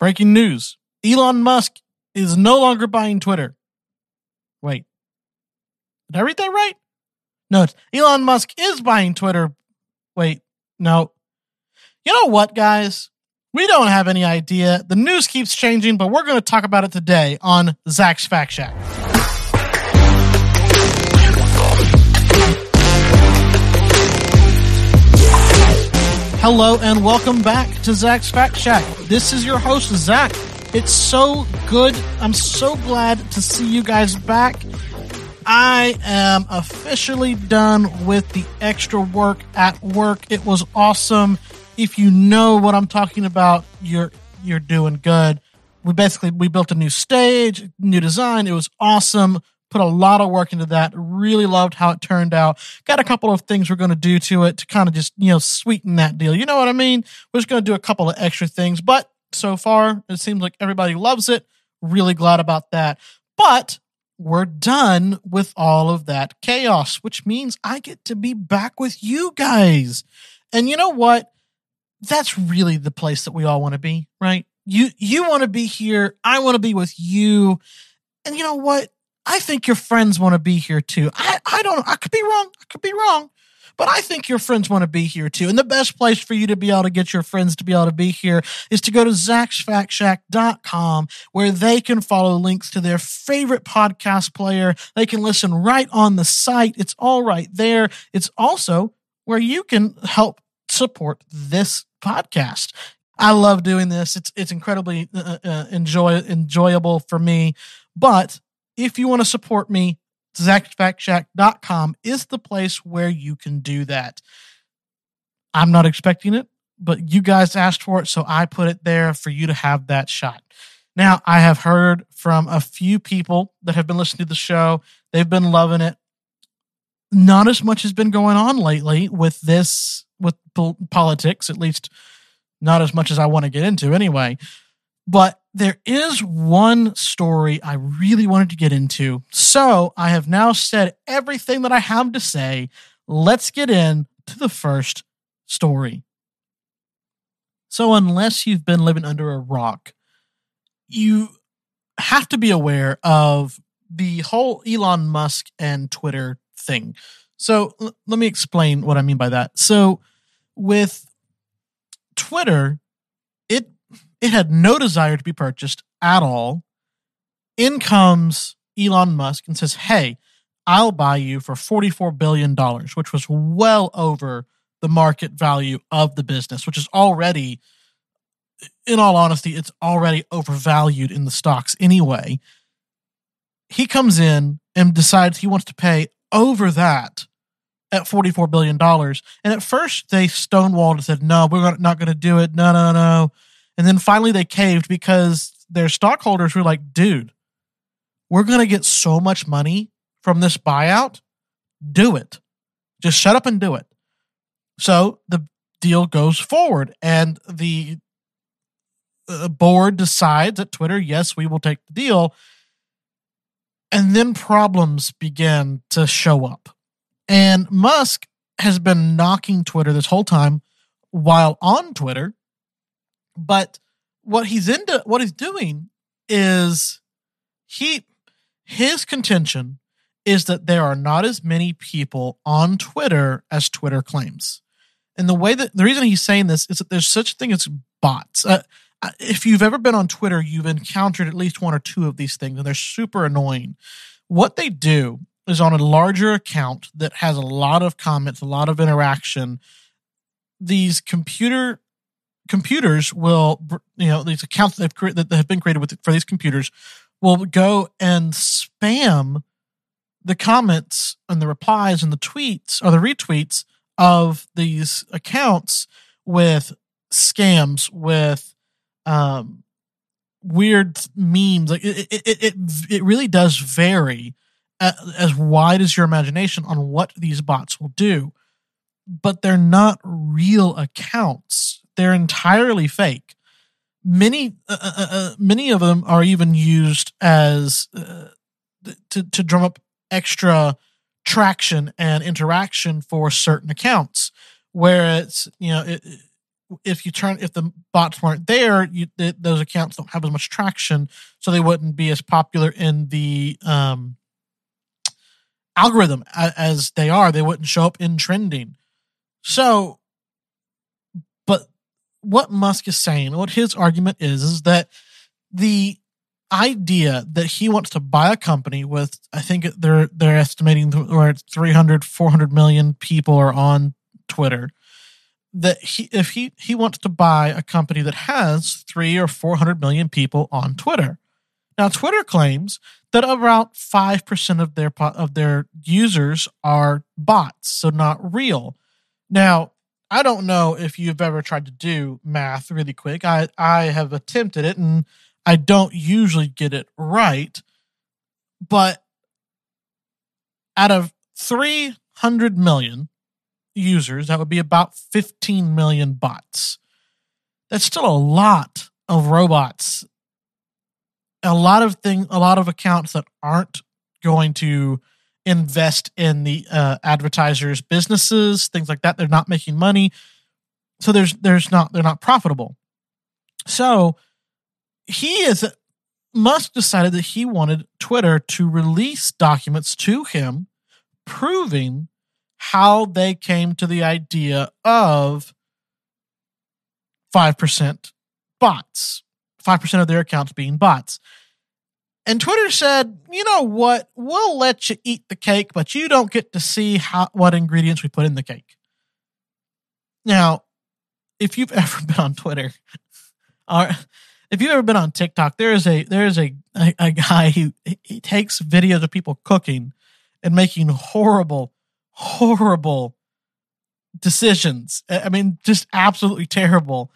Breaking news Elon Musk is no longer buying Twitter. Wait, did I read that right? No, Elon Musk is buying Twitter. Wait, no. You know what, guys? We don't have any idea. The news keeps changing, but we're going to talk about it today on Zach's Fact Shack. Hello and welcome back to Zach's Fact Shack. This is your host, Zach. It's so good. I'm so glad to see you guys back. I am officially done with the extra work at work. It was awesome. If you know what I'm talking about, you're you're doing good. We basically we built a new stage, new design. It was awesome put a lot of work into that. Really loved how it turned out. Got a couple of things we're going to do to it to kind of just, you know, sweeten that deal. You know what I mean? We're just going to do a couple of extra things, but so far it seems like everybody loves it. Really glad about that. But we're done with all of that chaos, which means I get to be back with you guys. And you know what? That's really the place that we all want to be, right? You you want to be here, I want to be with you. And you know what? I think your friends want to be here too. I, I don't I could be wrong. I could be wrong. But I think your friends want to be here too. And the best place for you to be able to get your friends to be able to be here is to go to Zach'sFactShack.com where they can follow links to their favorite podcast player. They can listen right on the site. It's all right there. It's also where you can help support this podcast. I love doing this. It's it's incredibly uh, uh, enjoy enjoyable for me. But if you want to support me, Zach'sFactShack.com is the place where you can do that. I'm not expecting it, but you guys asked for it, so I put it there for you to have that shot. Now, I have heard from a few people that have been listening to the show. They've been loving it. Not as much has been going on lately with this, with politics, at least not as much as I want to get into anyway. But there is one story I really wanted to get into. So I have now said everything that I have to say. Let's get in to the first story. So, unless you've been living under a rock, you have to be aware of the whole Elon Musk and Twitter thing. So, l- let me explain what I mean by that. So, with Twitter, it had no desire to be purchased at all. In comes Elon Musk and says, Hey, I'll buy you for $44 billion, which was well over the market value of the business, which is already, in all honesty, it's already overvalued in the stocks anyway. He comes in and decides he wants to pay over that at $44 billion. And at first they stonewalled and said, No, we're not going to do it. No, no, no. And then finally they caved because their stockholders were like, dude, we're going to get so much money from this buyout. Do it. Just shut up and do it. So the deal goes forward and the uh, board decides at Twitter, yes, we will take the deal. And then problems begin to show up. And Musk has been knocking Twitter this whole time while on Twitter but what he's into, what he's doing is he, his contention is that there are not as many people on Twitter as Twitter claims. And the way that the reason he's saying this is that there's such a thing as bots. Uh, uh, if you've ever been on Twitter, you've encountered at least one or two of these things, and they're super annoying. What they do is on a larger account that has a lot of comments, a lot of interaction, these computer computers will, you know, these accounts that, cre- that have been created with for these computers will go and spam the comments and the replies and the tweets or the retweets of these accounts with scams, with um, weird memes. Like it, it, it, it really does vary as wide as your imagination on what these bots will do, but they're not real accounts they're entirely fake. Many, uh, uh, uh, uh, many of them are even used as uh, to to drum up extra traction and interaction for certain accounts. Where it's you know it, if you turn if the bots weren't there, you, th- those accounts don't have as much traction, so they wouldn't be as popular in the um, algorithm as, they are. They wouldn't show up in trending. So, what Musk is saying, what his argument is, is that the idea that he wants to buy a company with i think they're they're estimating where it's 300 400 million people are on twitter that he if he he wants to buy a company that has 3 or 400 million people on twitter. Now twitter claims that about 5% of their of their users are bots so not real. Now i don't know if you've ever tried to do math really quick i i have attempted it and I don't usually get it right, but out of 300 million users, that would be about 15 million bots. That's still a lot of robots. A lot of thing, a lot of accounts that aren't going to invest in the uh, advertisers' businesses, things like that. They're not making money, so there's there's not they're not profitable. So he is Musk decided that he wanted Twitter to release documents to him proving how they came to the idea of 5% bots, 5% of their accounts being bots. And Twitter said, "You know what? We'll let you eat the cake, but you don't get to see how what ingredients we put in the cake." Now, if you've ever been on Twitter, or if you've ever been on TikTok, there is a there is a, a, a guy who he takes videos of people cooking and making horrible, horrible decisions. I mean, just absolutely terrible.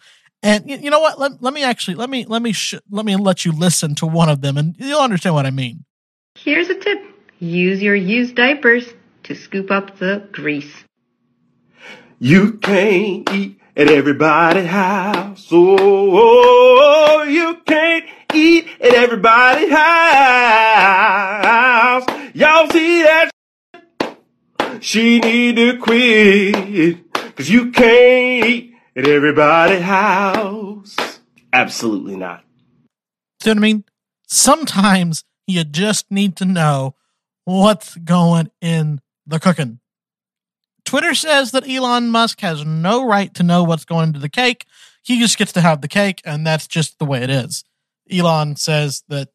And you, you know what? Let, let me actually let me let me sh- let me let you listen to one of them, and you'll understand what I mean. Here's a tip: use your used diapers to scoop up the grease. You can't eat at everybody's house. Oh, oh, oh, oh you can't eat at everybody's house. Y'all see that? She need to quit. Cause you can't eat at everybody's house. Absolutely not. See what I mean? Sometimes you just need to know what's going in the cooking. Twitter says that Elon Musk has no right to know what's going into the cake. He just gets to have the cake, and that's just the way it is. Elon says that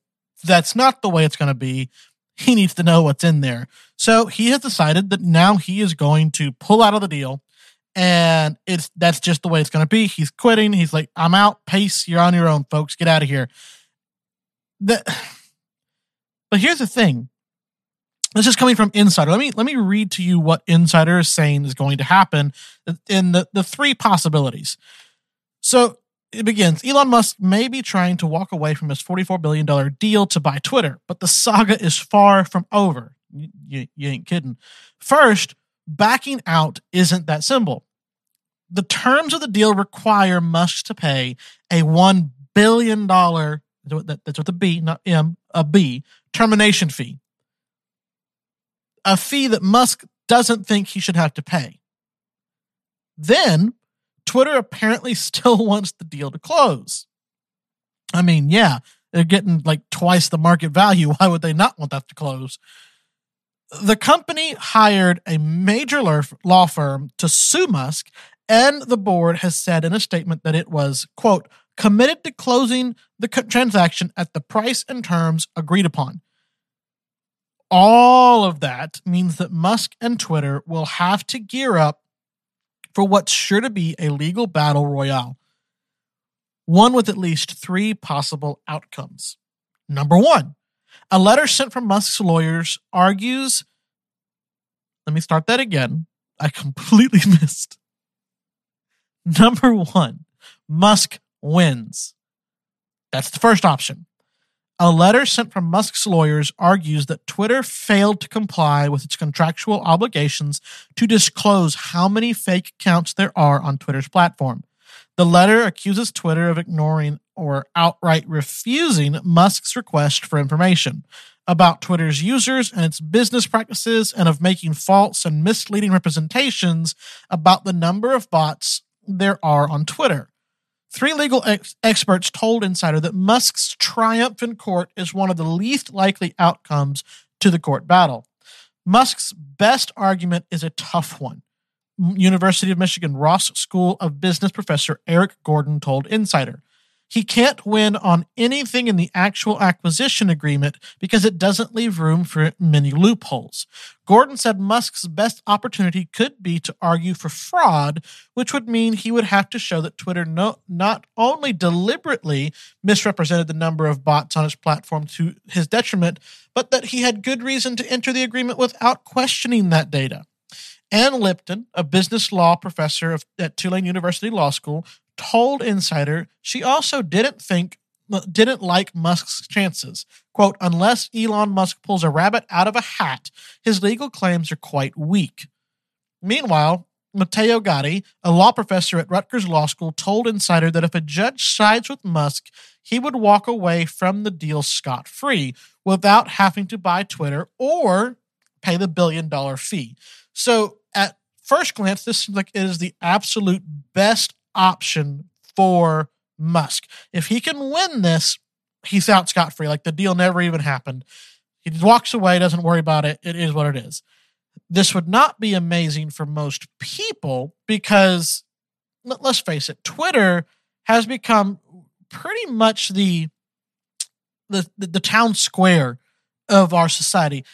that's not the way it's going to be. He needs to know what's in there. So he has decided that now he is going to pull out of the deal, and it's that's just the way it's going to be. He's quitting. He's like, "I'm out. Pace. You're on your own, folks. Get out of here." The, but here's the thing: this is coming from Insider. Let me let me read to you what Insider is saying is going to happen in the, the three possibilities. So it begins Elon Musk may be trying to walk away from his $44 billion deal to buy Twitter, but the saga is far from over. You, you, you ain't kidding. First, backing out isn't that simple. The terms of the deal require Musk to pay a $1 billion, that's with a B, not M, a B, termination fee a fee that Musk doesn't think he should have to pay. Then Twitter apparently still wants the deal to close. I mean, yeah, they're getting like twice the market value. Why would they not want that to close? The company hired a major law firm to sue Musk, and the board has said in a statement that it was, quote, committed to closing the transaction at the price and terms agreed upon. All of that means that Musk and Twitter will have to gear up for what's sure to be a legal battle royale, one with at least three possible outcomes. Number one, a letter sent from Musk's lawyers argues. Let me start that again. I completely missed. Number one, Musk wins. That's the first option. A letter sent from Musk's lawyers argues that Twitter failed to comply with its contractual obligations to disclose how many fake accounts there are on Twitter's platform. The letter accuses Twitter of ignoring or outright refusing Musk's request for information about Twitter's users and its business practices and of making false and misleading representations about the number of bots there are on Twitter. Three legal ex- experts told Insider that Musk's triumph in court is one of the least likely outcomes to the court battle. Musk's best argument is a tough one. University of Michigan Ross School of Business professor Eric Gordon told Insider. He can't win on anything in the actual acquisition agreement because it doesn't leave room for many loopholes. Gordon said Musk's best opportunity could be to argue for fraud, which would mean he would have to show that Twitter no, not only deliberately misrepresented the number of bots on its platform to his detriment, but that he had good reason to enter the agreement without questioning that data. Ann Lipton, a business law professor at Tulane University Law School, told Insider she also didn't think didn't like Musk's chances. Quote, unless Elon Musk pulls a rabbit out of a hat, his legal claims are quite weak. Meanwhile, Matteo Gatti, a law professor at Rutgers Law School, told Insider that if a judge sides with Musk, he would walk away from the deal scot free without having to buy Twitter or pay the billion dollar fee. So, at first glance, this seems like it is the absolute best option for Musk. If he can win this, he's out scot free. Like the deal never even happened. He walks away, doesn't worry about it. It is what it is. This would not be amazing for most people because, let's face it, Twitter has become pretty much the the the, the town square of our society.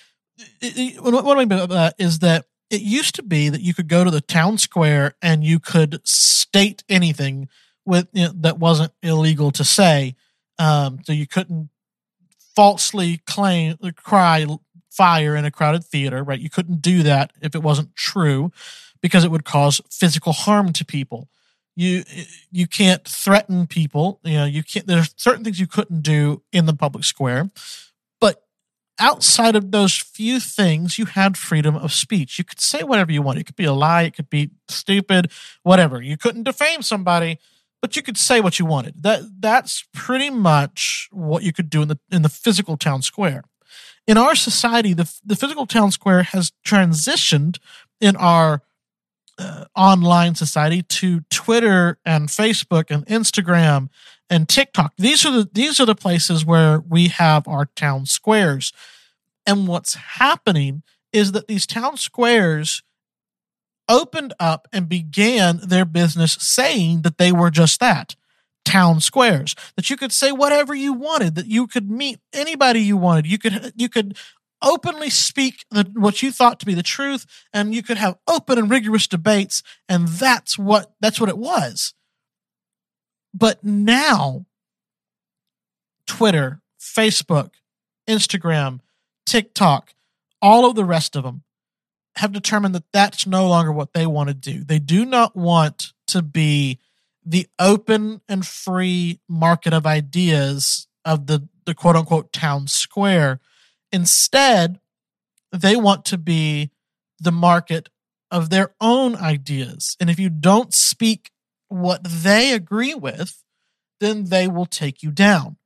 What I mean by that is that it used to be that you could go to the town square and you could state anything with you know, that wasn't illegal to say. Um, so you couldn't falsely claim cry fire in a crowded theater, right? You couldn't do that if it wasn't true because it would cause physical harm to people. You you can't threaten people. You know you can't. There's certain things you couldn't do in the public square outside of those few things, you had freedom of speech. You could say whatever you want. It could be a lie, it could be stupid, whatever. You couldn't defame somebody, but you could say what you wanted. That that's pretty much what you could do in the in the physical town square. In our society, the the physical town square has transitioned in our uh, online society to Twitter and Facebook and Instagram and TikTok. These are the these are the places where we have our town squares. And what's happening is that these town squares opened up and began their business saying that they were just that town squares that you could say whatever you wanted that you could meet anybody you wanted you could you could openly speak the, what you thought to be the truth and you could have open and rigorous debates and that's what that's what it was but now, Twitter, Facebook, Instagram, TikTok, all of the rest of them have determined that that's no longer what they want to do. They do not want to be the open and free market of ideas of the, the quote unquote town square. Instead, they want to be the market of their own ideas. And if you don't speak what they agree with, then they will take you down.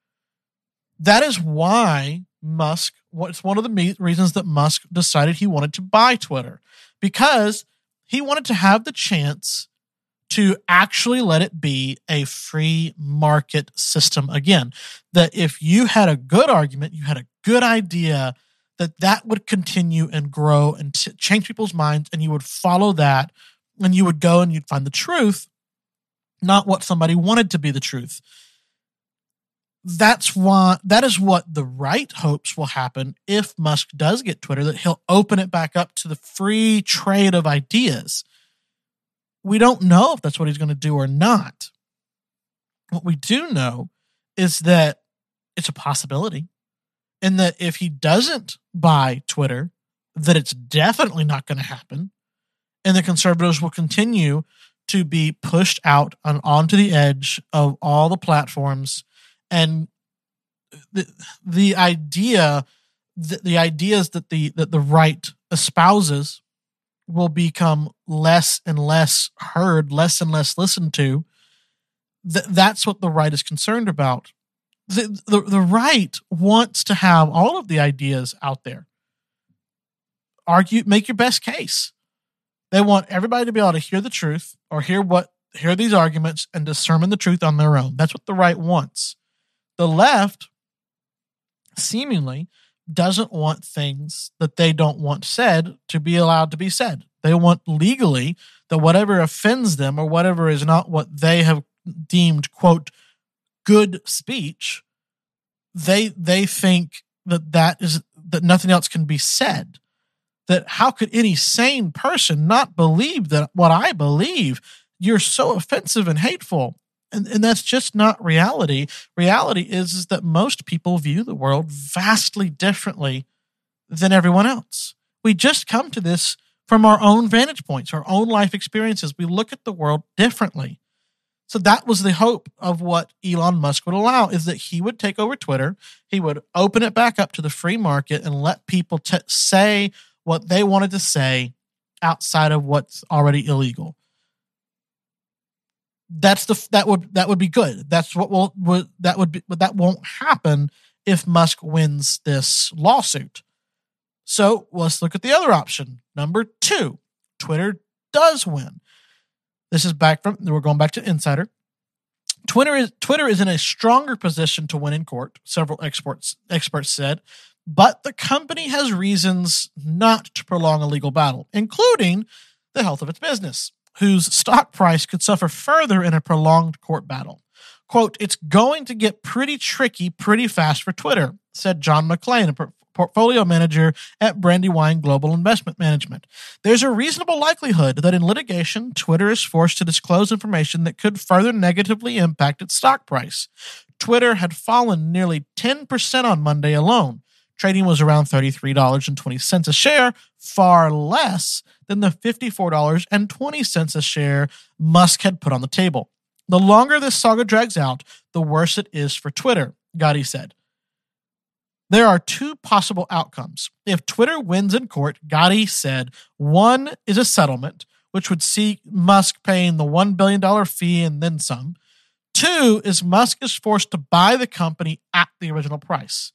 That is why Musk, it's one of the reasons that Musk decided he wanted to buy Twitter because he wanted to have the chance to actually let it be a free market system again. That if you had a good argument, you had a good idea, that that would continue and grow and t- change people's minds, and you would follow that, and you would go and you'd find the truth not what somebody wanted to be the truth. That's why that is what the right hopes will happen if Musk does get Twitter, that he'll open it back up to the free trade of ideas. We don't know if that's what he's going to do or not. What we do know is that it's a possibility. And that if he doesn't buy Twitter, that it's definitely not going to happen. And the conservatives will continue to be pushed out and onto the edge of all the platforms. And the the idea the, the ideas that the that the right espouses will become less and less heard less and less listened to Th- that's what the right is concerned about. The, the the right wants to have all of the ideas out there. Argue make your best case they want everybody to be able to hear the truth or hear what hear these arguments and discern the truth on their own. That's what the right wants. The left seemingly doesn't want things that they don't want said to be allowed to be said. They want legally that whatever offends them or whatever is not what they have deemed quote good speech, they they think that that is that nothing else can be said. That how could any sane person not believe that what I believe? You're so offensive and hateful. And, and that's just not reality. Reality is, is that most people view the world vastly differently than everyone else. We just come to this from our own vantage points, our own life experiences. We look at the world differently. So that was the hope of what Elon Musk would allow is that he would take over Twitter, he would open it back up to the free market and let people t- say what they wanted to say outside of what's already illegal. That's the that would that would be good. That's what will would, that would be but that won't happen if Musk wins this lawsuit. So let's look at the other option. Number two, Twitter does win. This is back from we're going back to Insider. Twitter is Twitter is in a stronger position to win in court, several experts experts said, but the company has reasons not to prolong a legal battle, including the health of its business, whose stock price could suffer further in a prolonged court battle. Quote, it's going to get pretty tricky pretty fast for Twitter, said John McClain, a portfolio manager at Brandywine Global Investment Management. There's a reasonable likelihood that in litigation, Twitter is forced to disclose information that could further negatively impact its stock price. Twitter had fallen nearly 10% on Monday alone. Trading was around $33.20 a share, far less than the $54.20 a share Musk had put on the table. The longer this saga drags out, the worse it is for Twitter, Gotti said. There are two possible outcomes. If Twitter wins in court, Gotti said one is a settlement, which would see Musk paying the $1 billion fee and then some. Two is Musk is forced to buy the company at the original price.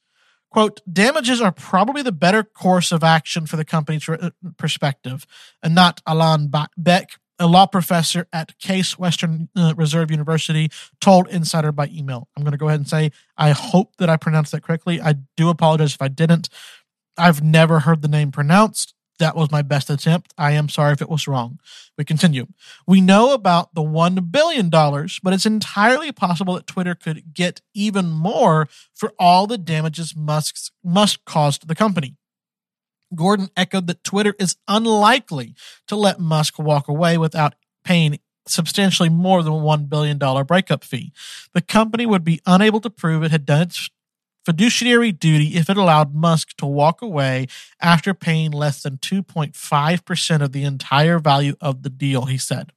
Quote, damages are probably the better course of action for the company's perspective. And not Alain Beck, a law professor at Case Western uh, Reserve University, told Insider by email. I'm going to go ahead and say, I hope that I pronounced that correctly. I do apologize if I didn't. I've never heard the name pronounced. That was my best attempt. I am sorry if it was wrong. We continue. We know about the $1 billion, but it's entirely possible that Twitter could get even more for all the damages Musk's, Musk caused the company. Gordon echoed that Twitter is unlikely to let Musk walk away without paying substantially more than a $1 billion breakup fee. The company would be unable to prove it had done its fiduciary duty if it allowed Musk to walk away after paying less than 2.5% of the entire value of the deal, he said.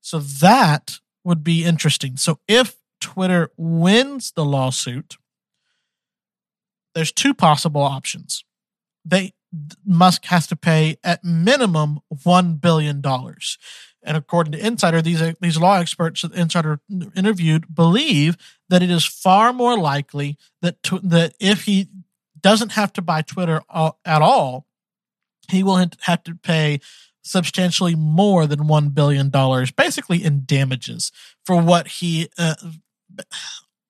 So that would be interesting. So if Twitter wins the lawsuit, there's two possible options they Musk has to pay at minimum one billion dollars. And according to Insider, these these law experts that Insider interviewed believe that it is far more likely that that if he doesn't have to buy Twitter at all, he will have to pay substantially more than one billion dollars, basically in damages for what he uh,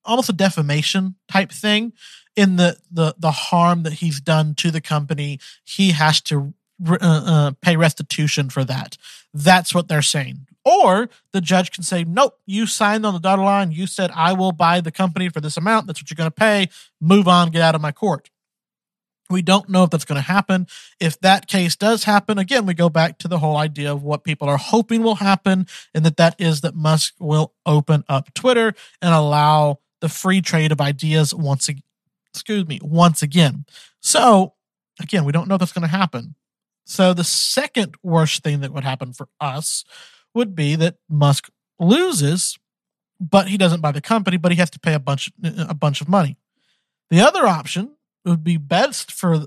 almost a defamation type thing in the the the harm that he's done to the company. He has to uh, uh, pay restitution for that. That's what they're saying or the judge can say nope you signed on the dotted line you said i will buy the company for this amount that's what you're going to pay move on get out of my court we don't know if that's going to happen. If that case does happen, again, we go back to the whole idea of what people are hoping will happen, and that that is that Musk will open up Twitter and allow the free trade of ideas once again. Excuse me, once again. So again, we don't know if that's going to happen. So the second worst thing that would happen for us would be that Musk loses, but he doesn't buy the company, but he has to pay a bunch a bunch of money. The other option would be best for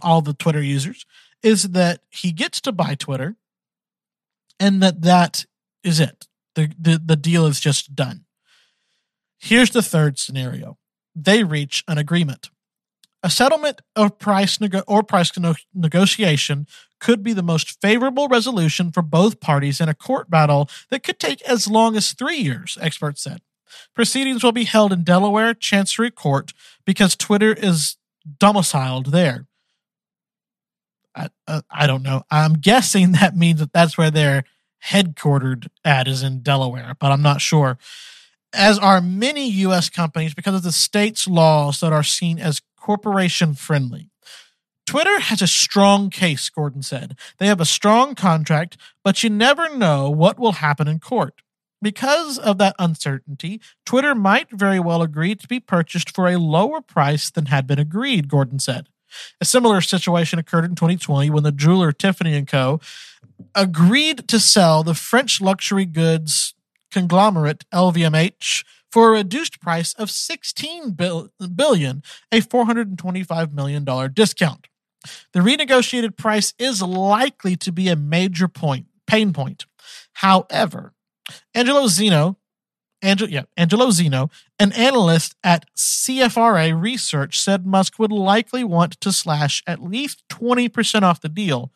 all the Twitter users is that he gets to buy Twitter, and that that is it. the the The deal is just done. Here's the third scenario they reach an agreement. A settlement of price or price nego- negotiation could be the most favorable resolution for both parties in a court battle that could take as long as three years, experts said. Proceedings will be held in Delaware Chancery Court because Twitter is domiciled there. I, uh, I don't know. I'm guessing that means that that's where they're headquartered at is in Delaware, but I'm not sure. As are many U.S. companies because of the state's laws that are seen as corporation friendly. Twitter has a strong case, Gordon said. They have a strong contract, but you never know what will happen in court. Because of that uncertainty, Twitter might very well agree to be purchased for a lower price than had been agreed, Gordon said. A similar situation occurred in 2020 when the jeweler Tiffany & Co. agreed to sell the French luxury goods conglomerate LVMH for a reduced price of 16 billion, a 425 million dollar discount. The renegotiated price is likely to be a major point pain point. However, Angelo Zino, Angelo, yeah, Angelo Zino, an analyst at CFRA Research, said Musk would likely want to slash at least 20% off the deal,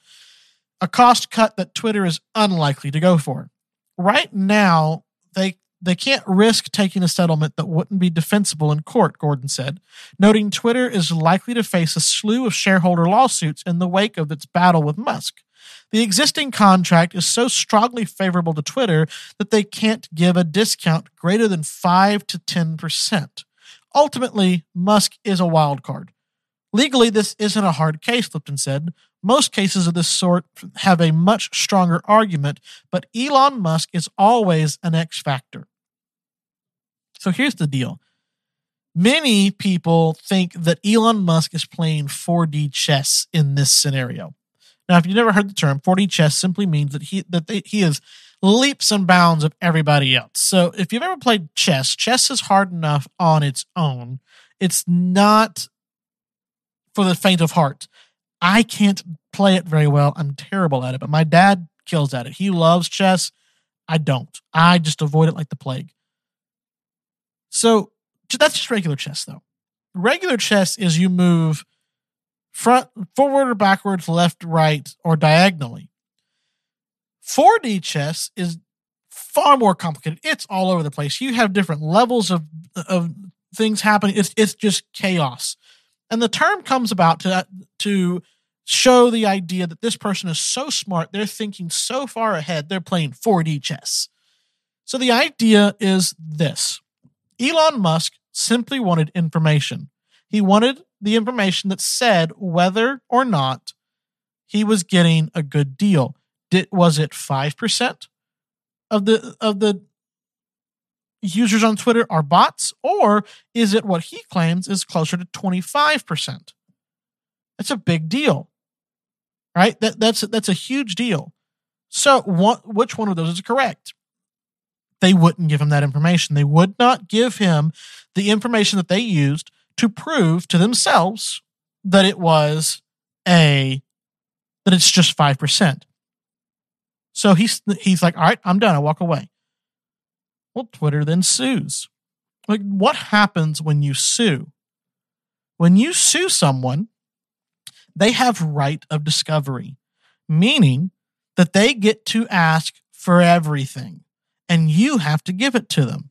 a cost cut that Twitter is unlikely to go for. Right now, they they can't risk taking a settlement that wouldn't be defensible in court, Gordon said, noting Twitter is likely to face a slew of shareholder lawsuits in the wake of its battle with Musk. The existing contract is so strongly favorable to Twitter that they can't give a discount greater than 5 to 10%. Ultimately, Musk is a wild card. Legally, this isn't a hard case, Lipton said. Most cases of this sort have a much stronger argument, but Elon Musk is always an X factor. So here's the deal. Many people think that Elon Musk is playing 4D chess in this scenario. Now, if you've never heard the term, 4D chess simply means that he that he is leaps and bounds of everybody else. So if you've ever played chess, chess is hard enough on its own. It's not for the faint of heart. I can't play it very well. I'm terrible at it, but my dad kills at it. He loves chess. I don't. I just avoid it like the plague. So that's just regular chess, though. Regular chess is you move front, forward or backwards, left, right, or diagonally. 4D chess is far more complicated. It's all over the place. You have different levels of of things happening. It's it's just chaos. And the term comes about to to show the idea that this person is so smart, they're thinking so far ahead, they're playing 4D chess. So the idea is this. Elon Musk simply wanted information. He wanted the information that said whether or not he was getting a good deal. Did was it five percent of the of the users on Twitter are bots, or is it what he claims is closer to twenty five percent? That's a big deal, right? That that's that's a huge deal. So, what which one of those is correct? They wouldn't give him that information. They would not give him the information that they used to prove to themselves that it was a that it's just 5%. So he's he's like, "All right, I'm done. I walk away." Well, Twitter then sues. Like what happens when you sue? When you sue someone, they have right of discovery, meaning that they get to ask for everything and you have to give it to them.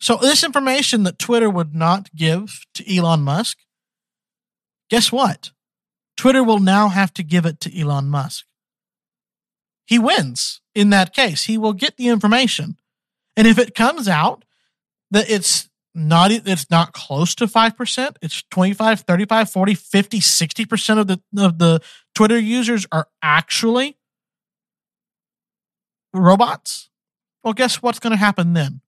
So this information that Twitter would not give to Elon Musk, guess what? Twitter will now have to give it to Elon Musk. He wins in that case. He will get the information. And if it comes out that it's not it's not close to 5%, it's 25, 35, 40, 50, 60% of the of the Twitter users are actually robots. Well, guess what's going to happen then?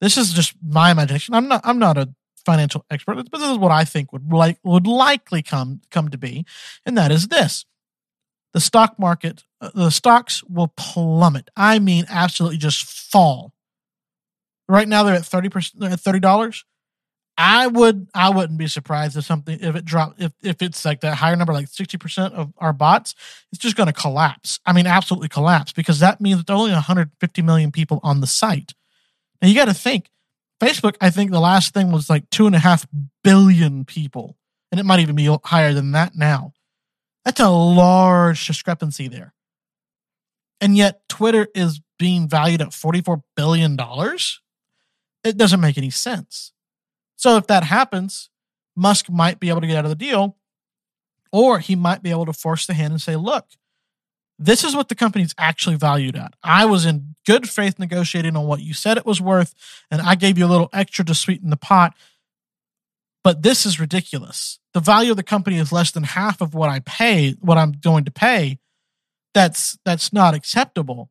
This is just my imagination. I'm not. I'm not a financial expert, but this is what I think would like would likely come come to be, and that is this: the stock market, uh, the stocks will plummet. I mean, absolutely just fall. Right now, they're at thirty percent, at thirty dollars. I would, I wouldn't be surprised if something if it dropped if if it's like that higher number, like sixty percent of our bots, it's just going to collapse. I mean, absolutely collapse because that means there's only 150 million people on the site. Now you got to think Facebook, I think the last thing was like two and a half billion people, and it might even be higher than that now. That's a large discrepancy there. And yet Twitter is being valued at $44 billion. It doesn't make any sense. So if that happens, Musk might be able to get out of the deal, or he might be able to force the hand and say, look, this is what the company's actually valued at. I was in good faith negotiating on what you said it was worth, and I gave you a little extra to sweeten the pot. But this is ridiculous. The value of the company is less than half of what I pay, what I'm going to pay. That's that's not acceptable.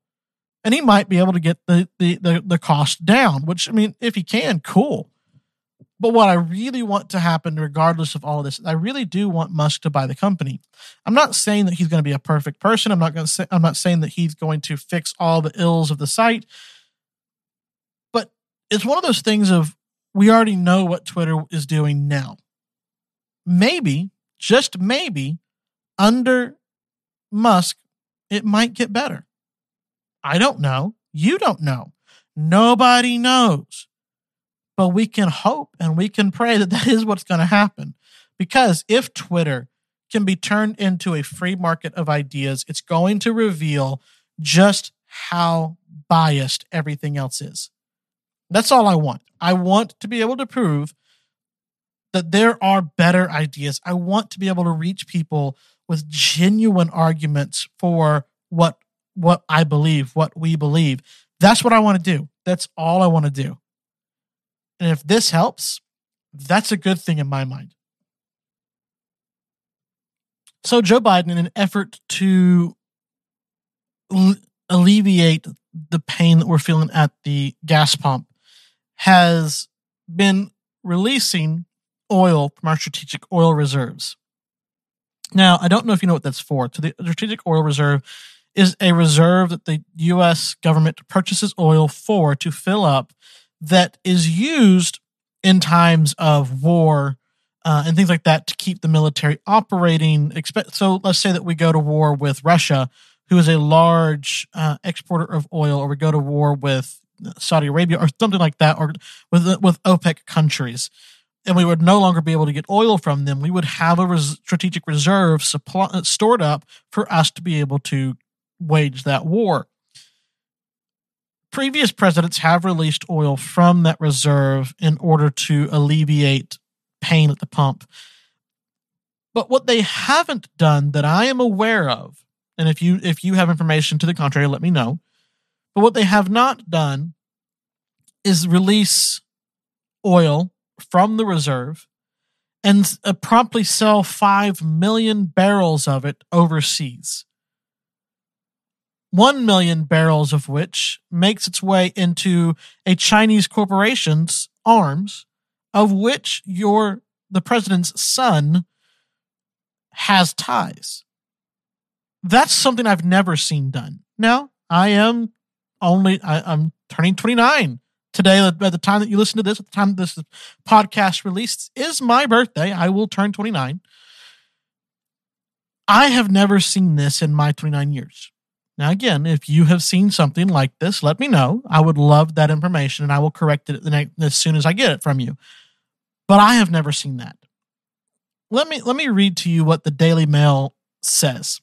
And he might be able to get the the the, the cost down, which I mean, if he can, cool. But what I really want to happen, regardless of all of this, I really do want Musk to buy the company. I'm not saying that he's going to be a perfect person. I'm not going to say I'm not saying that he's going to fix all the ills of the site. But it's one of those things of we already know what Twitter is doing now. Maybe, just maybe, under Musk, it might get better. I don't know. You don't know. Nobody knows. But we can hope and we can pray that that is what's going to happen. Because if Twitter can be turned into a free market of ideas, it's going to reveal just how biased everything else is. That's all I want. I want to be able to prove that there are better ideas. I want to be able to reach people with genuine arguments for what what I believe, what we believe. That's what I want to do. That's all I want to do. And if this helps, that's a good thing in my mind. So, Joe Biden, in an effort to alleviate the pain that we're feeling at the gas pump, has been releasing oil from our strategic oil reserves. Now, I don't know if you know what that's for. So, the strategic oil reserve is a reserve that the U.S. government purchases oil for to fill up that is used in times of war uh, and things like that to keep the military operating. So let's say that we go to war with Russia, who is a large uh, exporter of oil, or we go to war with Saudi Arabia or something like that, or with with OPEC countries, and we would no longer be able to get oil from them. We would have a res- strategic reserve supply, stored up for us to be able to wage that war previous presidents have released oil from that reserve in order to alleviate pain at the pump. But what they haven't done that I am aware of, and if you if you have information to the contrary, let me know. But what they have not done is release oil from the reserve and uh, promptly sell 5 million barrels of it overseas. 1 million barrels of which makes its way into a Chinese corporation's arms, of which your the president's son has ties. That's something I've never seen done. Now, I am only I, am turning 29 today. At the time that you listen to this, at the time this podcast released, is my birthday. I will turn 29. I have never seen this in my 29 years. Now, again, if you have seen something like this, let me know. I would love that information and I will correct it as soon as I get it from you. But I have never seen that. Let me let me read to you what the Daily Mail says.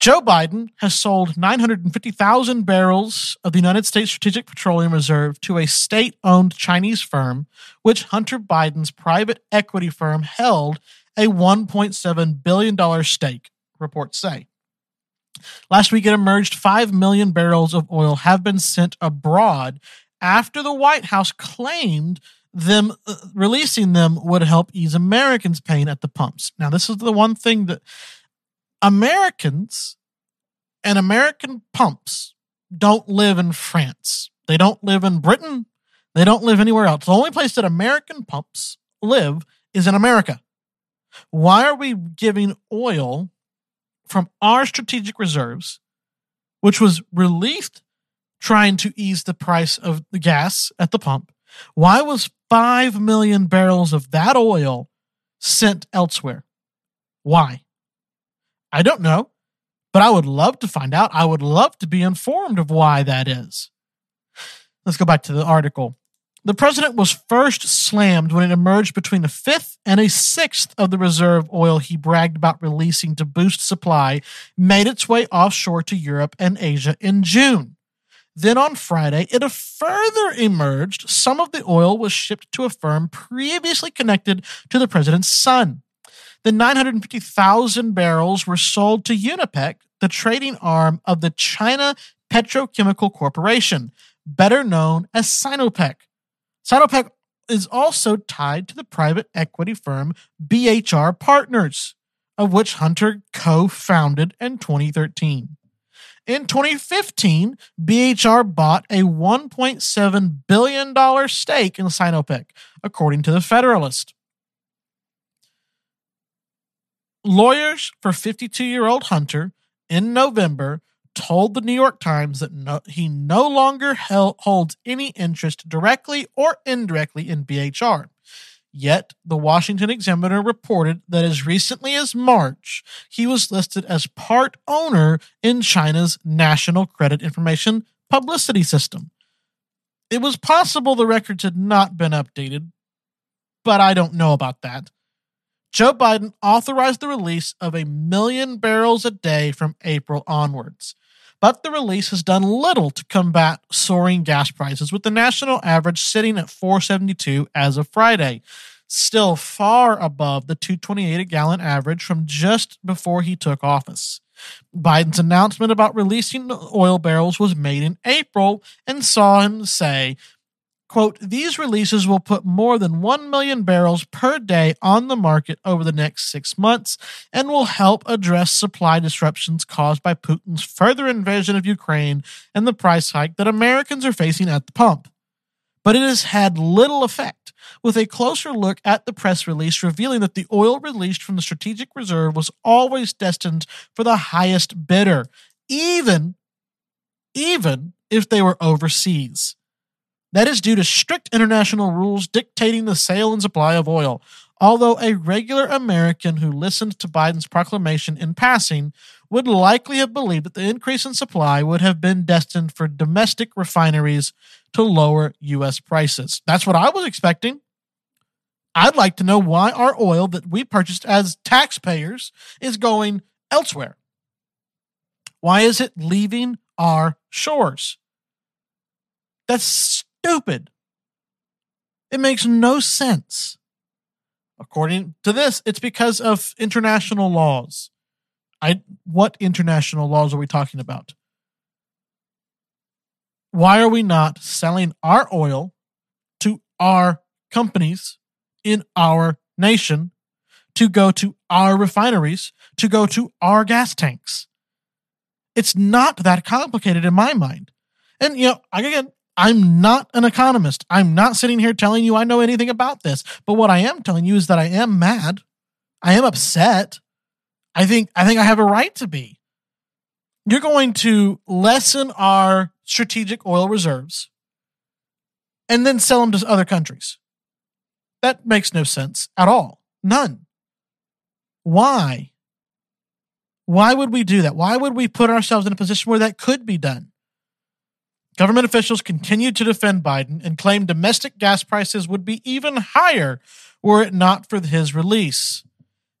Joe Biden has sold 950,000 barrels of the United States Strategic Petroleum Reserve to a state owned Chinese firm, which Hunter Biden's private equity firm held a $1.7 billion stake, reports say. Last week, it emerged 5 million barrels of oil have been sent abroad after the White House claimed them uh, releasing them would help ease Americans' pain at the pumps. Now, this is the one thing that Americans and American pumps don't live in France. They don't live in Britain. They don't live anywhere else. The only place that American pumps live is in America. Why are we giving oil from our strategic reserves, which was released trying to ease the price of the gas at the pump, why was 5 million barrels of that oil sent elsewhere? Why? I don't know, but I would love to find out. I would love to be informed of why that is. Let's go back to the article. The president was first slammed when it emerged between a fifth and a sixth of the reserve oil he bragged about releasing to boost supply made its way offshore to Europe and Asia in June. Then on Friday, it further emerged some of the oil was shipped to a firm previously connected to the president's son. The 950,000 barrels were sold to Unipec, the trading arm of the China Petrochemical Corporation, better known as Sinopec. Sinopec is also tied to the private equity firm BHR Partners, of which Hunter co founded in 2013. In 2015, BHR bought a $1.7 billion stake in Sinopec, according to the Federalist. Lawyers for 52 year old Hunter in November told the New York Times that no, he no longer held, holds any interest directly or indirectly in BHR. Yet, the Washington Examiner reported that as recently as March, he was listed as part owner in China's National Credit Information Publicity System. It was possible the records had not been updated, but I don't know about that. Joe Biden authorized the release of a million barrels a day from April onwards but the release has done little to combat soaring gas prices, with the national average sitting at 472 as of Friday, still far above the 228 a gallon average from just before he took office. Biden's announcement about releasing oil barrels was made in April and saw him say quote, these releases will put more than 1 million barrels per day on the market over the next six months and will help address supply disruptions caused by Putin's further invasion of Ukraine and the price hike that Americans are facing at the pump. But it has had little effect, with a closer look at the press release revealing that the oil released from the strategic reserve was always destined for the highest bidder, even, even if they were overseas. That is due to strict international rules dictating the sale and supply of oil. Although a regular American who listened to Biden's proclamation in passing would likely have believed that the increase in supply would have been destined for domestic refineries to lower U.S. prices. That's what I was expecting. I'd like to know why our oil that we purchased as taxpayers is going elsewhere. Why is it leaving our shores? That's stupid. It makes no sense. According to this, it's because of international laws. I what international laws are we talking about? Why are we not selling our oil to our companies in our nation to go to our refineries, to go to our gas tanks? It's not that complicated in my mind. And you know, again, I'm not an economist. I'm not sitting here telling you I know anything about this. But what I am telling you is that I am mad. I am upset. I think I think I have a right to be. You're going to lessen our strategic oil reserves and then sell them to other countries. That makes no sense at all. None. Why? Why would we do that? Why would we put ourselves in a position where that could be done? Government officials continued to defend Biden and claimed domestic gas prices would be even higher were it not for his release.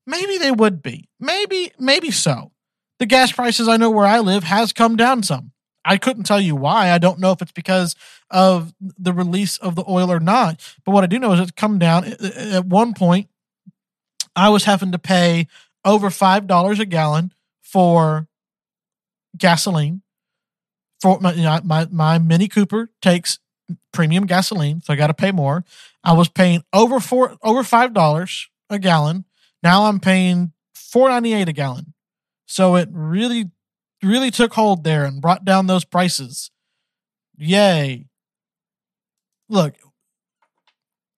Maybe they would be. Maybe, maybe so. The gas prices I know where I live has come down some. I couldn't tell you why. I don't know if it's because of the release of the oil or not. But what I do know is it's come down. At one point, I was having to pay over $5 a gallon for gasoline for my, you know, my my Mini Cooper takes premium gasoline, so I got to pay more. I was paying over four over five dollars a gallon. Now I'm paying four ninety eight a gallon. So it really really took hold there and brought down those prices. Yay! Look,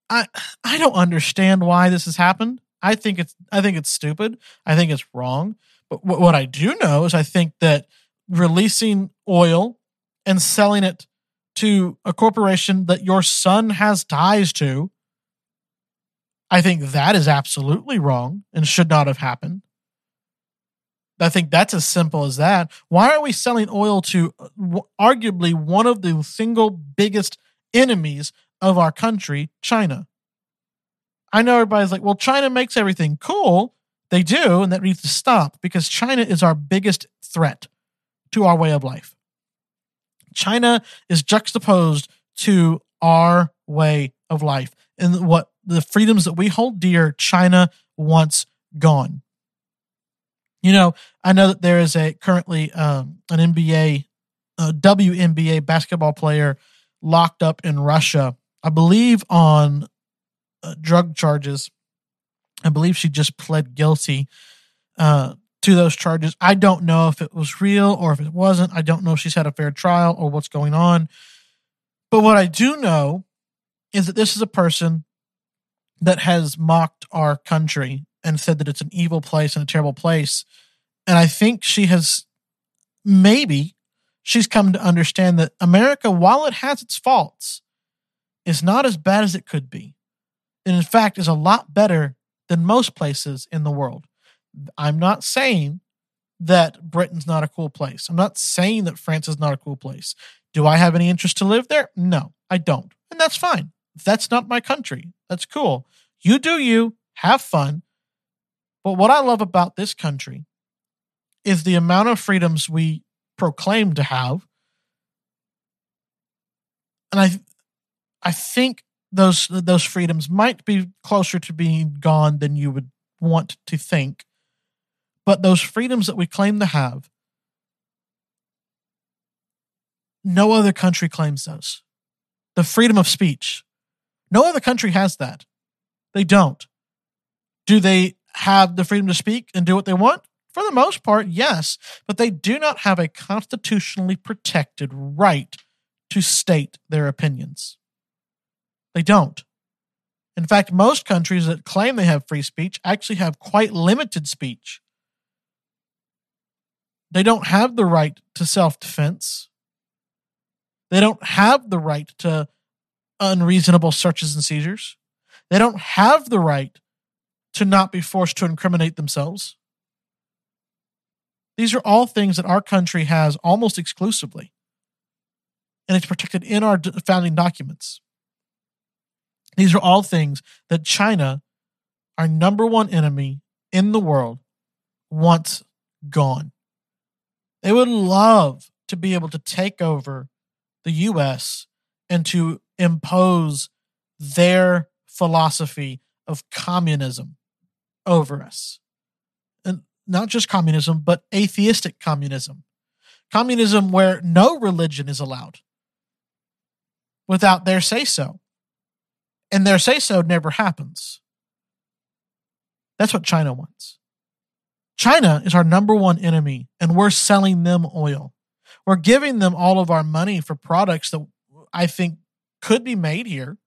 I I don't understand why this has happened. I think it's I think it's stupid. I think it's wrong. But what, what I do know is I think that releasing oil and selling it to a corporation that your son has ties to, I think that is absolutely wrong and should not have happened. I think that's as simple as that. Why are we selling oil to uh, arguably one of the single biggest enemies of our country, China. I know everybody's like, well, China makes everything cool. They do, and that needs to stop because China is our biggest threat to our way of life. China is juxtaposed to our way of life and what the freedoms that we hold dear, China wants gone. You know, I know that there is a currently um, an NBA, uh, WNBA basketball player locked up in Russia, I believe on uh, drug charges. I believe she just pled guilty uh, to those charges. I don't know if it was real or if it wasn't. I don't know if she's had a fair trial or what's going on. But what I do know is that this is a person that has mocked our country and said that it's an evil place and a terrible place. And I think she has maybe she's come to understand that America, while it has its faults, is not as bad as it could be. And in fact, is a lot better than most places in the world. I'm not saying that Britain's not a cool place. I'm not saying that France is not a cool place. Do I have any interest to live there? No, I don't. And that's fine. That's not my country. That's cool. You do you, have fun. But what I love about this country is the amount of freedoms we proclaim to have. And I I think those those freedoms might be closer to being gone than you would want to think. But those freedoms that we claim to have, no other country claims those. The freedom of speech. No other country has that. They don't. Do they have the freedom to speak and do what they want? For the most part, yes, but they do not have a constitutionally protected right to state their opinions. They don't. In fact, most countries that claim they have free speech actually have quite limited speech. They don't have the right to self defense. They don't have the right to unreasonable searches and seizures. They don't have the right to not be forced to incriminate themselves. These are all things that our country has almost exclusively, and it's protected in our founding documents. These are all things that China, our number one enemy in the world, wants gone. They would love to be able to take over the US and to impose their philosophy of communism over us. And not just communism, but atheistic communism. Communism where no religion is allowed without their say so. And their say so never happens. That's what China wants. China is our number one enemy, and we're selling them oil. We're giving them all of our money for products that I think could be made here.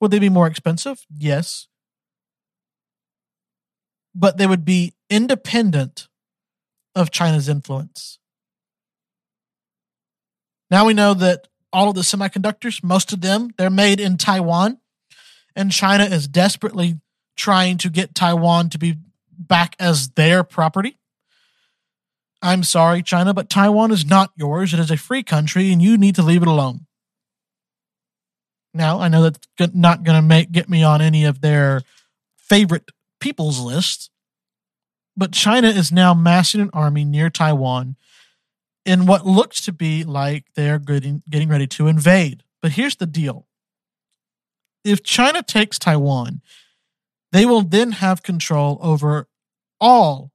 Would they be more expensive? Yes. But they would be independent of China's influence. Now we know that all of the semiconductors, most of them, they're made in Taiwan. And China is desperately trying to get Taiwan to be back as their property. I'm sorry, China, but Taiwan is not yours. It is a free country and you need to leave it alone. Now, I know that's not going to make get me on any of their favorite people's lists, but China is now massing an army near Taiwan in what looks to be like they're getting, getting ready to invade. But here's the deal if China takes Taiwan, they will then have control over all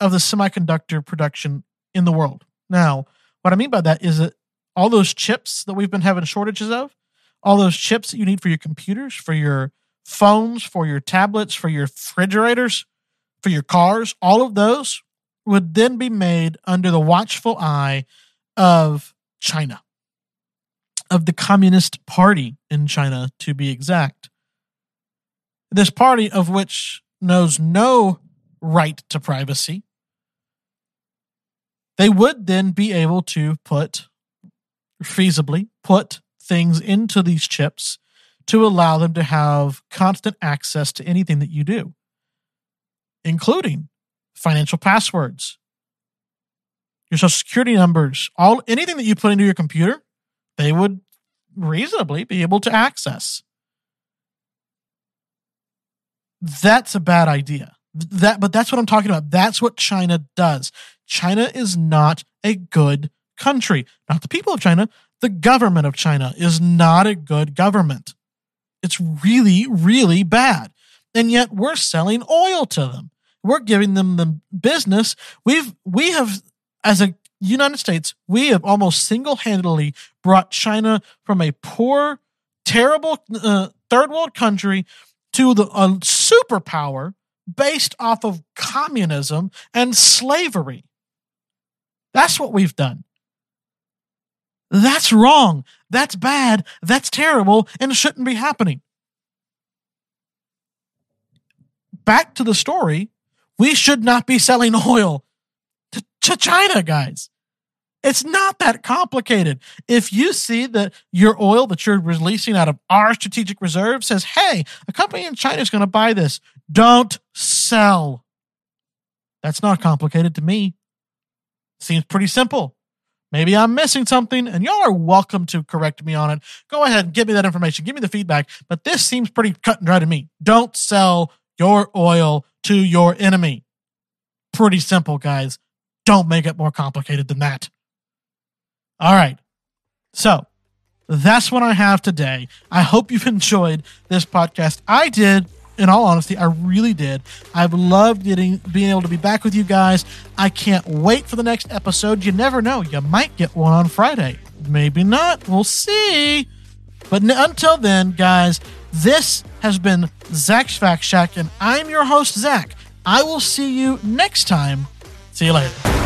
of the semiconductor production in the world. Now, what I mean by that is that all those chips that we've been having shortages of, all those chips that you need for your computers, for your phones, for your tablets, for your refrigerators, for your cars, all of those would then be made under the watchful eye of China, of the Communist Party in China, to be exact. This party, of which knows no right to privacy, they would then be able to put, feasibly, put things into these chips to allow them to have constant access to anything that you do, including financial passwords, your social security numbers, all anything that you put into your computer, they would reasonably be able to access. That's a bad idea. That, but that's what I'm talking about. That's what China does. China is not a good country. Not the people of China. The government of China is not a good government. It's really, really bad. And yet we're selling oil to them. We're giving them the business. We've, we have, as a United States, we have almost single handedly brought China from a poor, terrible uh, third world country to the a superpower based off of communism and slavery. That's what we've done. That's wrong. That's bad. That's terrible and shouldn't be happening. Back to the story. We should not be selling oil to, to China, guys. It's not that complicated. If you see that your oil that you're releasing out of our strategic reserve says, hey, a company in China is going to buy this, don't sell. That's not complicated to me. Seems pretty simple. Maybe I'm missing something, and y'all are welcome to correct me on it. Go ahead and give me that information. Give me the feedback. But this seems pretty cut and dry to me. Don't sell your oil to your enemy. Pretty simple, guys. Don't make it more complicated than that. All right. So that's what I have today. I hope you've enjoyed this podcast. I did. In all honesty, I really did. I've loved getting being able to be back with you guys. I can't wait for the next episode. You never know; you might get one on Friday. Maybe not. We'll see. But n- until then, guys, this has been Zach's Fact Shack, and I'm your host, Zach. I will see you next time. See you later.